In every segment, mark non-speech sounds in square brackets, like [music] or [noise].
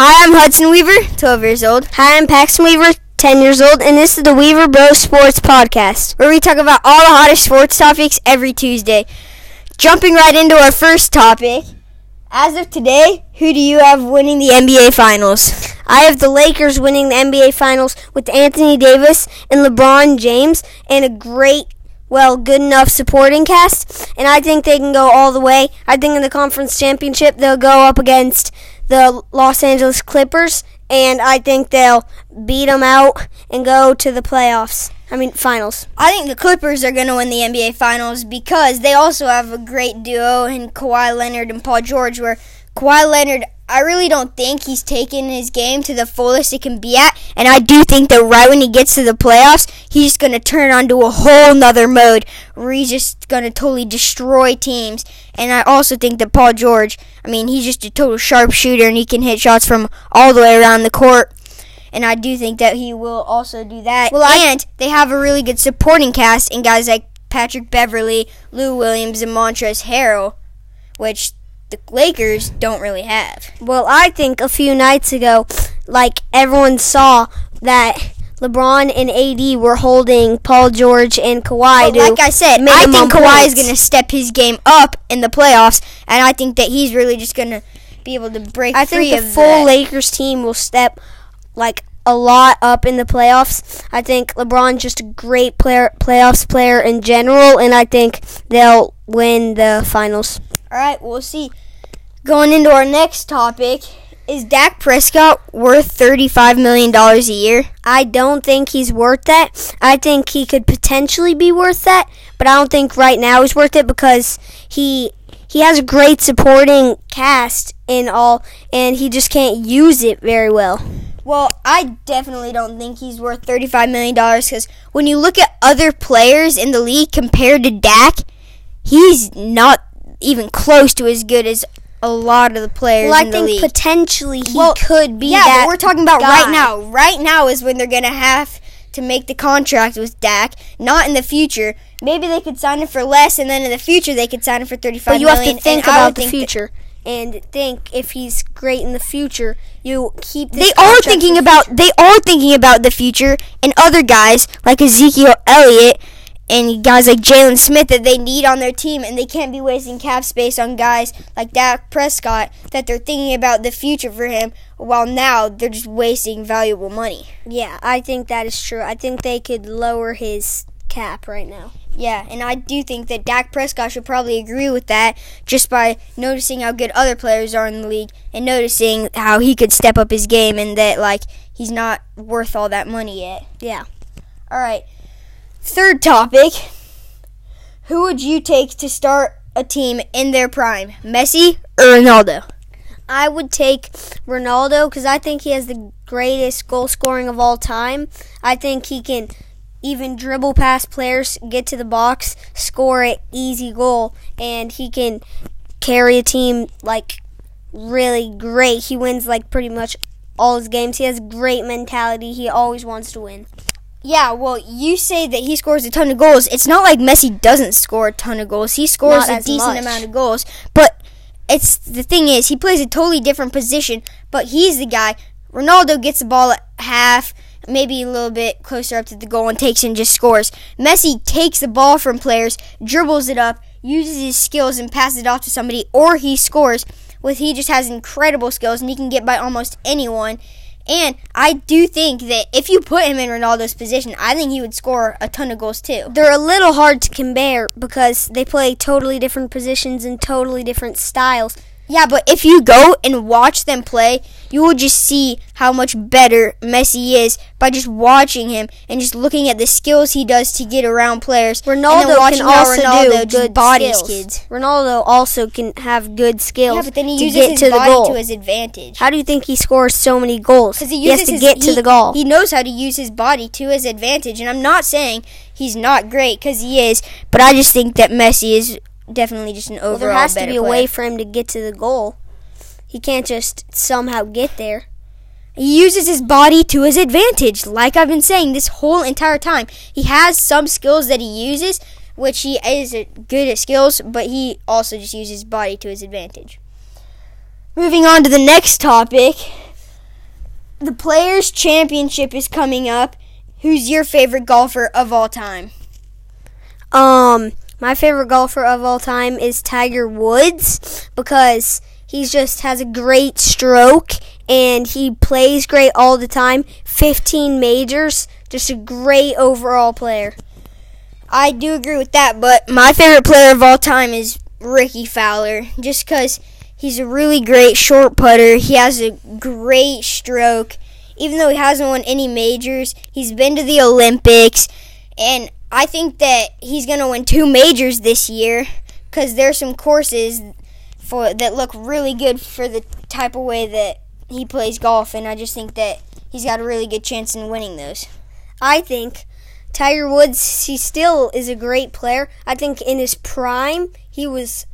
Hi, I'm Hudson Weaver, 12 years old. Hi, I'm Paxton Weaver, 10 years old, and this is the Weaver Bro Sports Podcast. where we talk about all the hottest sports topics every Tuesday. Jumping right into our first topic. As of today, who do you have winning the NBA Finals? I have the Lakers winning the NBA Finals with Anthony Davis and LeBron James and a great, well, good enough supporting cast. And I think they can go all the way. I think in the conference championship, they'll go up against the Los Angeles Clippers, and I think they'll beat them out and go to the playoffs. I mean, finals. I think the Clippers are going to win the NBA Finals because they also have a great duo in Kawhi Leonard and Paul George. Where Kawhi Leonard, I really don't think he's taken his game to the fullest it can be at, and I do think that right when he gets to the playoffs, he's just going to turn onto a whole nother mode where he's just going to totally destroy teams. And I also think that Paul George, I mean, he's just a total sharpshooter and he can hit shots from all the way around the court and I do think that he will also do that. Well, and they have a really good supporting cast in guys like Patrick Beverley, Lou Williams, and Montrezl Harrell, which the Lakers don't really have. Well, I think a few nights ago, like everyone saw that LeBron and AD were holding Paul George and Kawhi But like I said, I think Kawhi is going to step his game up in the playoffs, and I think that he's really just going to be able to break I free think the full that. Lakers team will step like a lot up in the playoffs. I think LeBron's just a great player, playoffs player in general, and I think they'll win the finals. All right, we'll see. Going into our next topic, is Dak Prescott worth $35 million a year? I don't think he's worth that. I think he could potentially be worth that, but I don't think right now he's worth it because he he has a great supporting cast in all, and he just can't use it very well. Well, I definitely don't think he's worth $35 million because when you look at other players in the league compared to Dak, he's not even close to as good as a lot of the players Well, I in the think league. potentially he Well, could be yeah, that. but we're talking about guy. right now. Right now is when they're going to have to make the contract with Dak, not in the future. Maybe they could sign him for less, and then in the future they could sign him for thirty-five But you million, have to think and I would about the think future and think if he's great in the future, you keep. This they are thinking for about they are thinking about the future and other guys like Ezekiel Elliott and guys like Jaylon Smith that they need on their team and they can't be wasting cap space on guys like Dak Prescott that they're thinking about the future for him while now they're just wasting valuable money. Yeah, I think that is true. I think they could lower his cap right now. Yeah, and I do think that Dak Prescott should probably agree with that just by noticing how good other players are in the league and noticing how he could step up his game and that like he's not worth all that money yet. Yeah. All right. Third topic. Who would you take to start a team in their prime? Messi or Ronaldo? I would take Ronaldo because I think he has the greatest goal scoring of all time. I think he can even dribble past players, get to the box, score an easy goal, and he can carry a team like really great. He wins like pretty much all his games. He has great mentality. He always wants to win. Yeah, well, you say that he scores a ton of goals. It's not like Messi doesn't score a ton of goals. He scores Not a decent much. amount of goals, but it's the thing is he plays a totally different position, but he's the guy. Ronaldo gets the ball at half, maybe a little bit closer up to the goal and takes and just scores. Messi takes the ball from players, dribbles it up, uses his skills and passes it off to somebody or he scores. With he just has incredible skills and he can get by almost anyone. And I do think that if you put him in Ronaldo's position, I think he would score a ton of goals too. They're a little hard to compare because they play totally different positions and totally different styles. Yeah, but if you go and watch them play, you will just see how much better Messi is by just watching him and just looking at the skills he does to get around players. Ronaldo can also Ronaldo do good skills. kids. Ronaldo also can have good skills Yeah, but then he to uses get his to the body goal. to his advantage. How do you think he scores so many goals? Because he, he has uses to his- get to he- the goal. He knows how to use his body to his advantage, and I'm not saying he's not great because he is, but I just think that Messi is definitely just an overall well, there has to be a player. way for him to get to the goal. He can't just somehow get there. He uses his body to his advantage, like I've been saying this whole entire time. He has some skills that he uses, which he is good at skills, but he also just uses his body to his advantage. Moving on to the next topic. the Players Championship is coming up. Who's your favorite golfer of all time? Um, my favorite golfer of all time is Tiger Woods because he just has a great stroke and he plays great all the time. 15 majors, just a great overall player. I do agree with that, but my favorite player of all time is Rickie Fowler just because he's a really great short putter. He has a great stroke. Even though he hasn't won any majors, he's been to the Olympics, and I think that he's going to win two majors this year because there's some courses for that look really good for the type of way that he plays golf, and I just think that he's got a really good chance in winning those. I think Tiger Woods, he still is a great player. I think in his prime, he was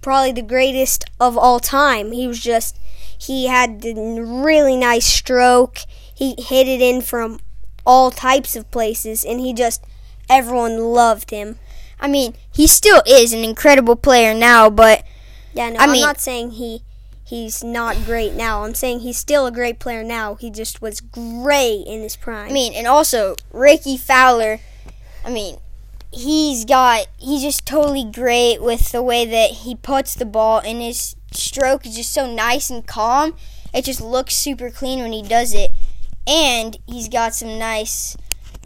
probably the greatest of all time. He was just, he had the really nice stroke. He hit it in from all types of places, and he just, everyone loved him. I mean, he still is an incredible player now, but Yeah, no, I am mean- not saying he he's not great now. I'm saying he's still a great player now. He just was great in his prime. I mean, and also Rickie Fowler. I mean, he's got he's just totally great with the way that he puts the ball, and his stroke is just so nice and calm. It just looks super clean when he does it, and he's got some nice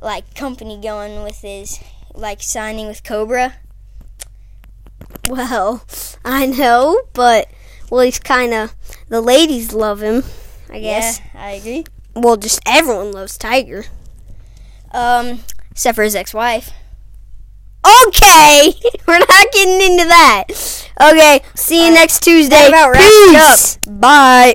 like company going with his like signing with Cobra. well, [laughs] I know, but well, he's kind of the ladies love him. I guess. Yeah, I agree. Well, just everyone loves Tiger. Um, except for his ex-wife. Okay, [laughs] we're not getting into that. Okay, see you next Tuesday. About wraps up. Peace. Bye.